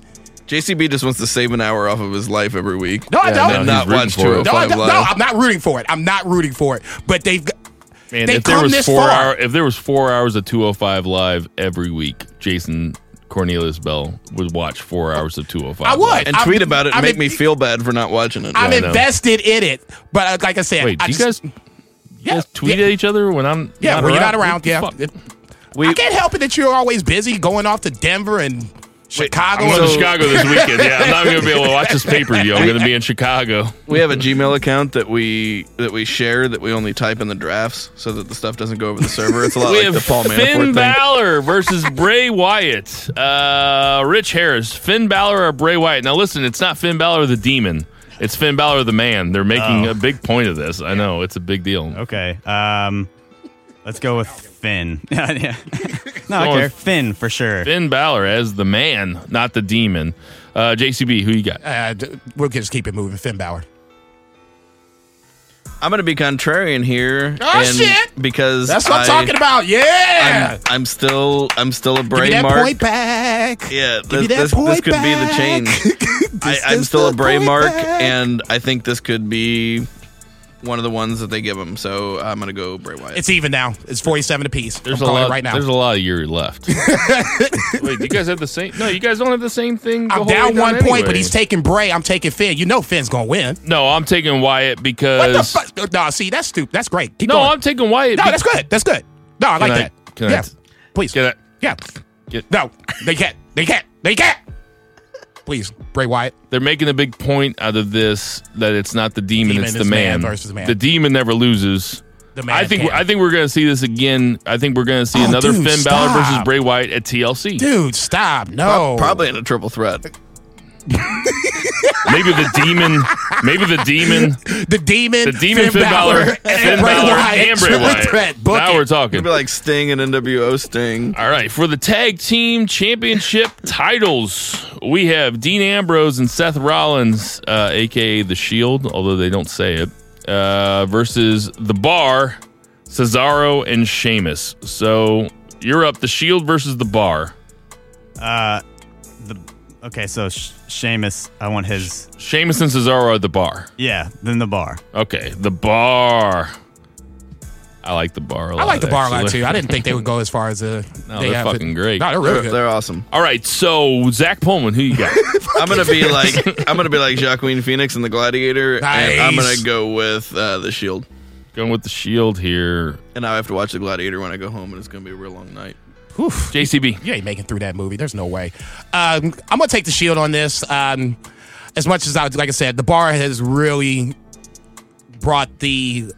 JCB just wants to save an hour off of his life every week. No, I don't. no, and not watch for it. No, I 205 don't. no, Live. I'm not rooting for it. I'm not rooting for it. But they've. got- Man, They've if there come was this four far. hour, if there was four hours of 205 live every week, Jason Cornelius Bell would watch four hours of 205. I would. Live. And I'm- tweet about it and I'm make in- me feel bad for not watching it. I'm invested in it. But uh, like I said, Wait, I do you just- guys, yeah, guys tweet yeah, at each other when I'm Yeah, when you're not around. What the Yeah. fuck? We- I can't help it that you're always busy going off to Denver and Chicago. I'm going to Chicago this weekend. Yeah, I'm not going to be able to watch this pay per view. I'm going to be in Chicago. we have a Gmail account that we that we share that we only type in the drafts so that the stuff doesn't go over the server. It's a lot we like have the Paul Manafort Finn thing. Balor versus Bray Wyatt. Uh, Rich Harris, Finn Balor or Bray Wyatt. Now listen, it's not Finn Balor the demon. It's Finn Balor the man. They're making Oh. a big point of this. I know it's a big deal. Okay. Um, Let's go with Finn. (laughs) yeah, yeah. no, Going okay, with- Finn for sure. Finn Balor as the man, not the demon. Uh, JCB, who you got? Uh, d- we'll just keep it moving. Finn Balor. I'm going to be contrarian here. Oh, and shit! Because That's what I, am talking about. Yeah. I'm, I'm still I'm still a Give me Bray that mark. point back. Yeah, Give me this, that this, point this could be the back. change. (laughs) I, This I'm is still the a Bray point mark, back. and I think this could be one of the ones that they give him. So I'm gonna go Bray Wyatt. It's even now. It's 47 apiece. There's I'm a calling lot. it right now. There's a lot of Yuri left. (laughs) Wait, you guys have the same? No, you guys don't have the same thing. the I'm whole way down one point, anyway. but he's taking Bray. I'm taking Finn. You know Finn's gonna win. No, I'm taking Wyatt because What the because. fuck? No, see, that's stupid. That's great. Keep no, going. I'm taking Wyatt. no, be- that's good. That's good. No, I like I- that. can I- yeah, please. Get it? Yeah. Get- No, they can't. They can't. They can't. Please, Bray Wyatt. They're making a big point out of this that it's not the demon, Demon it's the man man. versus man. The demon never loses. The man I think can. I think we're gonna see this again. I think we're gonna see Oh, another dude, Finn Balor versus. Bray Wyatt at TLC. Dude, stop. No. Probably in a triple threat. (laughs) Maybe the demon. Maybe the demon. the demon. The demon Finn, Balor, and Finn Bray Balor, Wyatt. and Bray Wyatt. threat. Book now it. we're talking. It'd be like Sting and NWO Sting. All right, for the tag team championship titles, we have Dean Ambrose and Seth Rollins, uh, aka the Shield, although they don't say it, uh, versus the Bar, Cesaro and Sheamus. So you're up. The Shield versus the Bar. Uh, the okay, so Sh- Sheamus, I want his. Sheamus and Cesaro are at the Bar. Yeah, then the bar. Okay, the Bar. I like the Bar a lot. I like the bar a lot actually. too. I didn't think they would go as far as uh, No, they they're have it. fucking great. No, they're really They're, good. they're awesome. All right, so Zach Pullman, who you got? (laughs) I'm gonna be (laughs) like I'm gonna be like Joaquin Phoenix and the Gladiator, and I'm Nice. gonna go with uh, the Shield. Going with the Shield here. And now I have to watch the Gladiator when I go home, and it's gonna be a real long night. Oof. JCB. You ain't making through that movie. There's no way. Um, I'm gonna take the shield on this. Um, as much as I, like I said, the bar has really brought the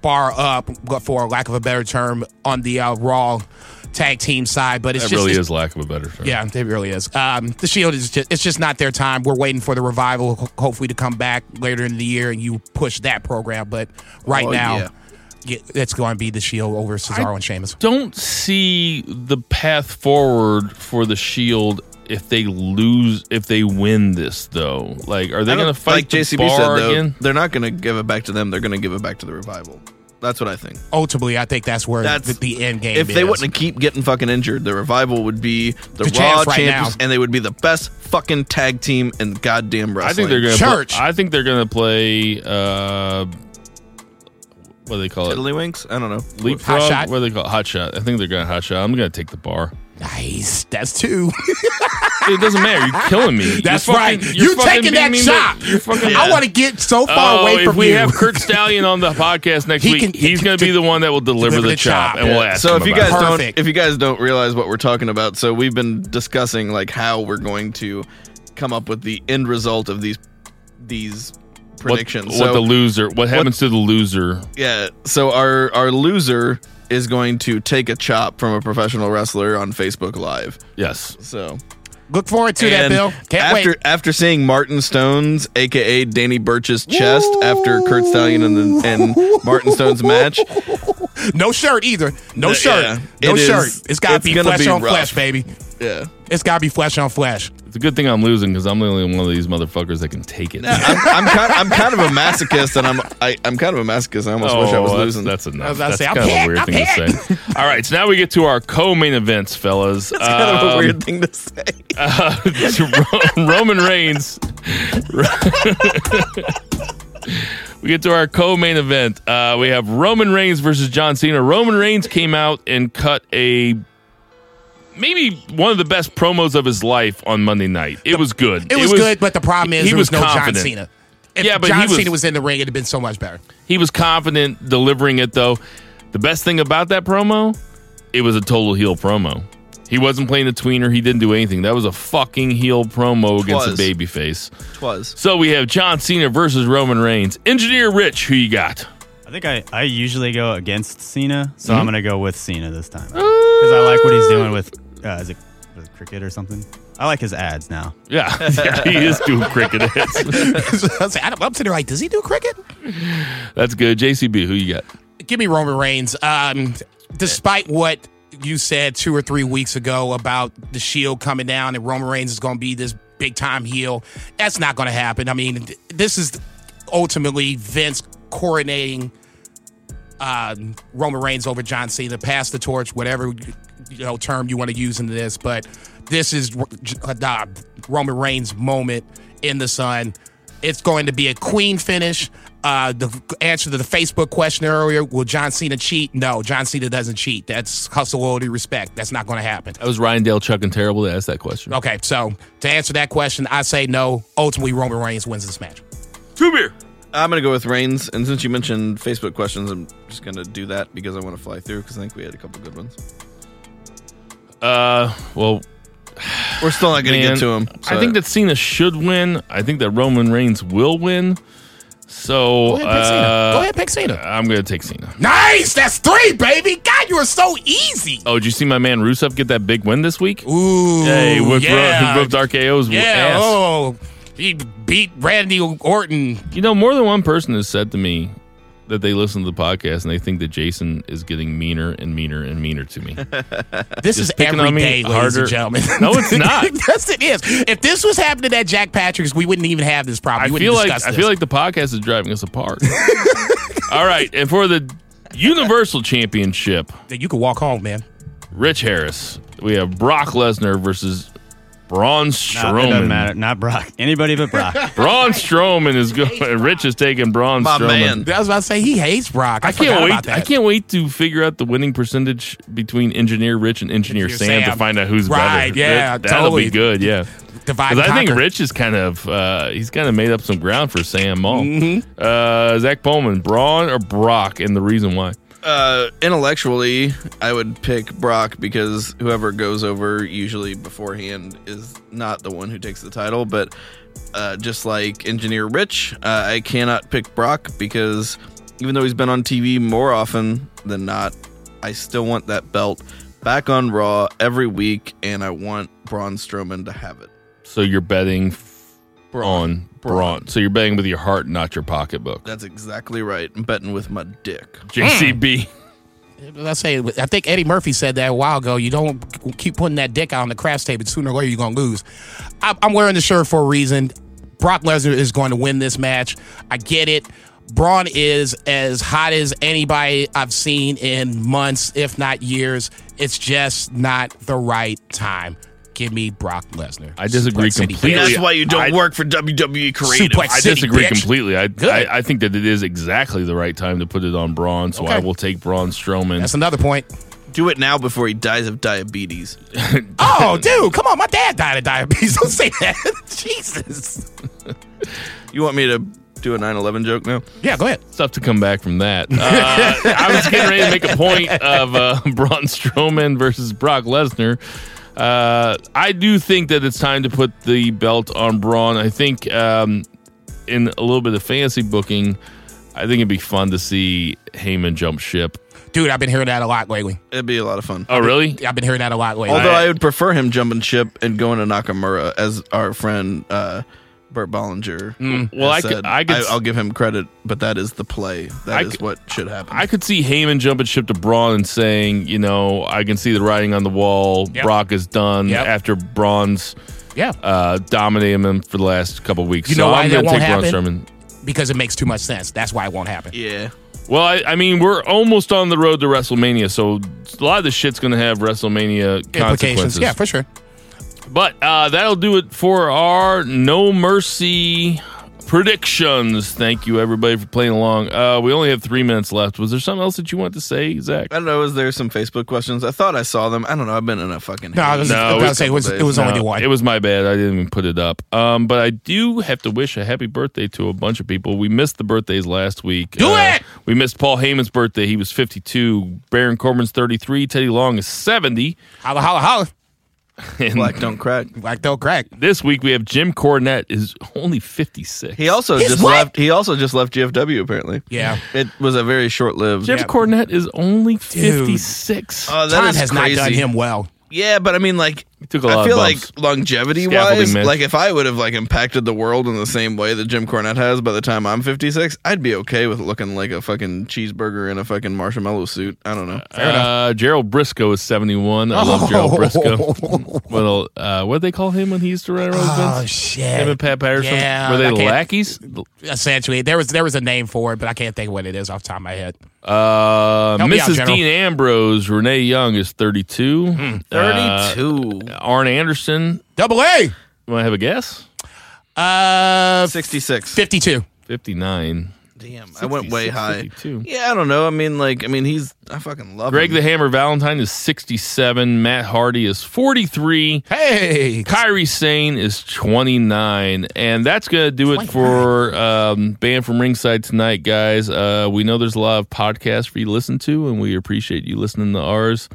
bar up, for lack of a better term, on the uh, Raw tag team side. But it's That just really it's- is lack of a better term. Yeah, it really is. Um, the Shield is just, it's just not their time. We're waiting for the revival, hopefully, to come back later in the year and you push that program. But right Oh, now, yeah. Yeah, it's going to be the Shield over Cesaro and Sheamus. Don't see the path forward for the Shield if they lose, if they win this though. Like, are they going to fight like the JCB bar said though? again? They're not gonna give it back to them. They're gonna give it back to the revival. That's what I think. Ultimately, I think that's where That's- the, the end game If is. they wouldn't keep getting fucking injured, the revival would be the, The Raw champs right champions, now. and they would be the best fucking tag team in goddamn wrestling. I think they're going to. Church. I think they're going to play. Uh, what do they call it? Tiddlywinks. I don't know. Leapfrog. Hot shot? What do they call it? hot shot? I think they're going to hot shot. I'm going to take the bar. Nice. That's two. (laughs) It doesn't matter. You're killing me. That's You're right. you're You fucking taking that beating me shot. to- You're fucking. I want to get so far Oh, away if from we you. We have Curt Stallion on the podcast next He week, can- he's going to be the one that will deliver, Deliver the, the chop, chop. and we'll Yeah. ask. So him if you guys it. don't, Perfect. if you guys don't realize what we're talking about, so we've been discussing like how we're going to come up with the end result of these these what, predictions. what so the loser, what happens to the loser? yeah, so our our loser is going to take a chop from a professional wrestler on Facebook Live. Yes. So Look forward to that, Bill. Can't after wait. after seeing Martin Stone's, aka Danny Burch's chest after Curt Stallion and, the, and Martin Stone's match, (laughs) No shirt either. No The- shirt. yeah, no it is- shirt. It's got to be flesh be on rough. flesh, baby. yeah. It's got to be flesh on flesh. It's a good thing I'm losing because I'm the only one of these motherfuckers that can take it. I'm, I'm kind I'm kind of a masochist, and I'm I, I'm kind of a masochist. I almost wish I was Oh, that's, losing. That's enough. I was about to That's say, I'm kind of a hit, weird I'm thing to say. (laughs) All right, so now we get to our co-main events, fellas. That's kind of a Um, weird thing to say. Ro- (laughs) (laughs) Roman Reigns. we get to our co-main event. Uh, we have Roman Reigns versus John Cena. Roman Reigns came out and cut a maybe one of the best promos of his life on Monday night. It was good. It was, good, but the problem is he there was, was no confident. John Cena. If Yeah, but John he was- Cena was in the ring, it'd have been so much better. He was confident delivering it though. The best thing about that promo, it was a total heel promo. He wasn't playing a tweener. He didn't do anything. That was a fucking heel promo against Was. a babyface. Twas. So we have John Cena versus Roman Reigns. Engineer Rich, who you got? I think I, I usually go against Cena, so Mm-hmm. I'm gonna go with Cena this time because I like what he's doing with uh, is it with cricket or something. I like his ads now. Yeah, (laughs) yeah he is doing cricket hits. (laughs) I was like, I'm sitting there like, does he do cricket? That's good. JCB, who you got? Give me Roman Reigns. Um, despite what you said two or three weeks ago about the Shield coming down and Roman Reigns is going to be this big time heel, that's not going to happen. I mean, this is ultimately Vince coronating uh, Roman Reigns over John Cena, pass the torch, whatever you know term you want to use in this. But this is uh, Roman Reigns' moment in the sun. It's going to be a queen finish. Uh, the answer to the Facebook question earlier: Will John Cena cheat? No, John Cena doesn't cheat. That's hustle, loyalty, respect. That's not going to happen. That was Ryan Dale Chuck and terrible to ask that question. Okay, so to answer that question, I say no. Ultimately, Roman Reigns wins this match. Two beer. I'm gonna go with Reigns, and since you mentioned Facebook questions, I'm just gonna do that because I want to fly through because I think we had a couple good ones. Uh, well, (sighs) We're still not gonna get to them. I think that Cena should win. I think that Roman Reigns will win. So Go ahead, pick Cena. uh, Go ahead, pick Cena. I'm gonna take Cena. Nice, that's three, baby. God, you are so easy. Oh, did you see my man Rusev get that big win this week? Ooh, Hey, whipped, yeah, he whipped RKO's yeah. ass. Oh, he beat Randy Orton. You know, more than one person has said to me that they listen to the podcast and they think that Jason is getting meaner and meaner and meaner to me. (laughs) This Just is picking every on me day, ladies harder. and gentlemen. No, it's (laughs) not. yes, it is. If this was happening at Jack Patrick's, we wouldn't even have this problem. I We feel wouldn't like discuss I feel like the podcast is driving us apart. (laughs) All right, and for the Universal Championship, you could walk home, man. Rich Harris, we have Brock Lesnar versus Braun No, it doesn't Strowman. matter. Not Brock. Anybody but Brock. (laughs) Braun Strowman is going. Rich is taking Braun My Strowman. man. I was about to say he hates Brock. I, I can't about wait. that. I can't wait to figure out the winning percentage between Engineer Rich and Engineer Engineer Sam, to find out who's Right, better. yeah, That- that'll totally. be good. Yeah, because I think. Rich is kind of uh, he's kind of made up some ground for Sam Maul. Mm-hmm. Uh, Zach Bowman, Braun or Brock, and the reason why. Uh, intellectually, I would pick Brock because whoever goes over usually beforehand is not the one who takes the title. But uh, just like Engineer Rich, uh, I cannot pick Brock because even though he's been on TV more often than not, I still want that belt back on Raw every week, and I want Braun Strowman to have it. So you're betting f- on Braun. Braun. So you're betting with your heart, not your pocketbook. That's exactly right. I'm betting with my dick. JCB. Let's hmm. say I think Eddie Murphy said that a while ago. You don't keep putting that dick out on the crash table. Sooner or later, you're gonna lose. I, I'm wearing the shirt for a reason. Brock Lesnar is going to win this match. I get it. Braun is as hot as anybody I've seen in months, if not years. It's just not the right time. Give me Brock Lesnar. I disagree Suplex City, completely. bitch. That's why you don't I- work for WWE Creative. Suplex I City, disagree bitch. completely. I, Good. I I think that it is exactly the right time to put it on Braun. So Okay. I will take Braun Strowman. That's another point. Do it now before he dies of diabetes. (laughs) Oh, dude, come on. My dad died of diabetes. (laughs) Don't say that. (laughs) Jesus. You want me to do a 9/11 joke now? Yeah, go ahead. tough to come back from that. Uh, I was getting ready to make a point of uh, Braun Strowman versus Brock Lesnar. Uh, I do think that it's time to put the belt on Braun. I think um, in a little bit of fantasy booking, I think it'd be fun to see Heyman jump ship. Dude, I've been hearing that a lot lately. It'd be a lot of fun. Oh, really? I've been hearing that a lot lately. Although I would prefer him jumping ship and going to Nakamura, as our friend uh, Burt Bollinger. Mm. Well, has I could- I could I, will give him credit, but that is the play. That I is could- what should happen. I could see Heyman jumping ship to Braun and saying, you know, I can see the writing on the wall. Yep. Brock is done Yep. after Braun's yeah, uh, dominating him for the last couple of weeks. You so know why I'm that going to won't take Braun happen? Strowman. because it makes too much sense. That's why it won't happen. yeah. Well, I, I mean, we're almost on the road to WrestleMania, so a lot of this shit's going to have WrestleMania consequences. Yeah, for sure. But uh, that'll do it for our No Mercy predictions. Thank you, everybody, for playing along. Uh, we only have three minutes left. Was there something else that you want to say, Zach? I don't know. Is there some Facebook questions? I thought I saw them. I don't know. I've been in a fucking. No, I was, No, I was it to was say it was, it was No, only one. It was my bad. I didn't even put it up. Um, but I do have to wish a happy birthday to a bunch of people. We missed the birthdays last week. Do Uh, it! We missed Paul Heyman's birthday. He was 52. Baron Corbin's 33. Teddy Long is 70. holla, holla, holla. (laughs) And Black don't crack. Like don't crack. this week we have Jim Cornette is only 56. He also He's just what? left. He also just left GFW. Apparently, Yeah. it was a very short lived. Jim Yeah. Cornette is only 56. Oh, that Time is has crazy. not done him well. Yeah, but I mean, like Took a lot I feel of like bumps. longevity Scaffolding wise, match. like if I would have like impacted the world in the same way that Jim Cornette has by the time I'm 56, I'd be okay with looking like a fucking cheeseburger in a fucking marshmallow suit. I don't know. uh, Gerald Brisco is 71. I love Gerald (laughs) Brisco. well, uh, what did they call him when he used to run around Oh shit! Him and Pat Patterson? Yeah, Were they I can't- lackeys? Essentially, there was there was a name for it, but I can't think of what it is off the top of my head. Uh, Help me out, Mrs. General. Dean Ambrose, Renee Young is 32. Hmm. Uh, 32, Arn Anderson, Double A. want to have a guess? Uh, 66. fifty-two. 59. Damn, I went way 66, high. 52. Yeah, I don't know. I mean, like, I mean, he's I fucking love Greg him. the Hammer Valentine is 67. Matt Hardy is 43. Hey, Kairi Sane is 29. And that's going to do it for um, Banned from Ringside tonight, guys. Uh, we know there's a lot of podcasts for you to listen to, and we appreciate you listening to ours.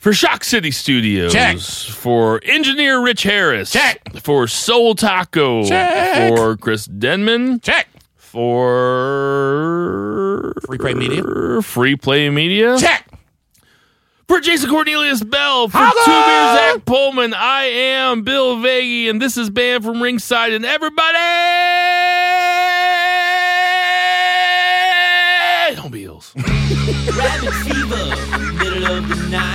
For Shock City Studios, Check. for engineer Rich Harris, Check. for Seoul Taco, Check. for Chris Denman, check. for Free Play Media. Free Play Media, Check. for Jason Cornelius Bell, for Holla! Two Beer Zach Pullman, I am Bill Vagey, and this is Banned from Ringside, and everybody, home Beals. Rabbit fever, middle of the night.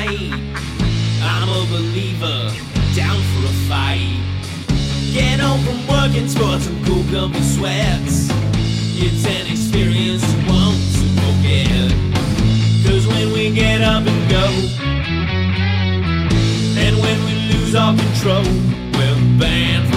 Home from work and sport some cool gummy sweats. It's an experience you won't forget. Cause when we get up and go, and when we lose our control, we're banned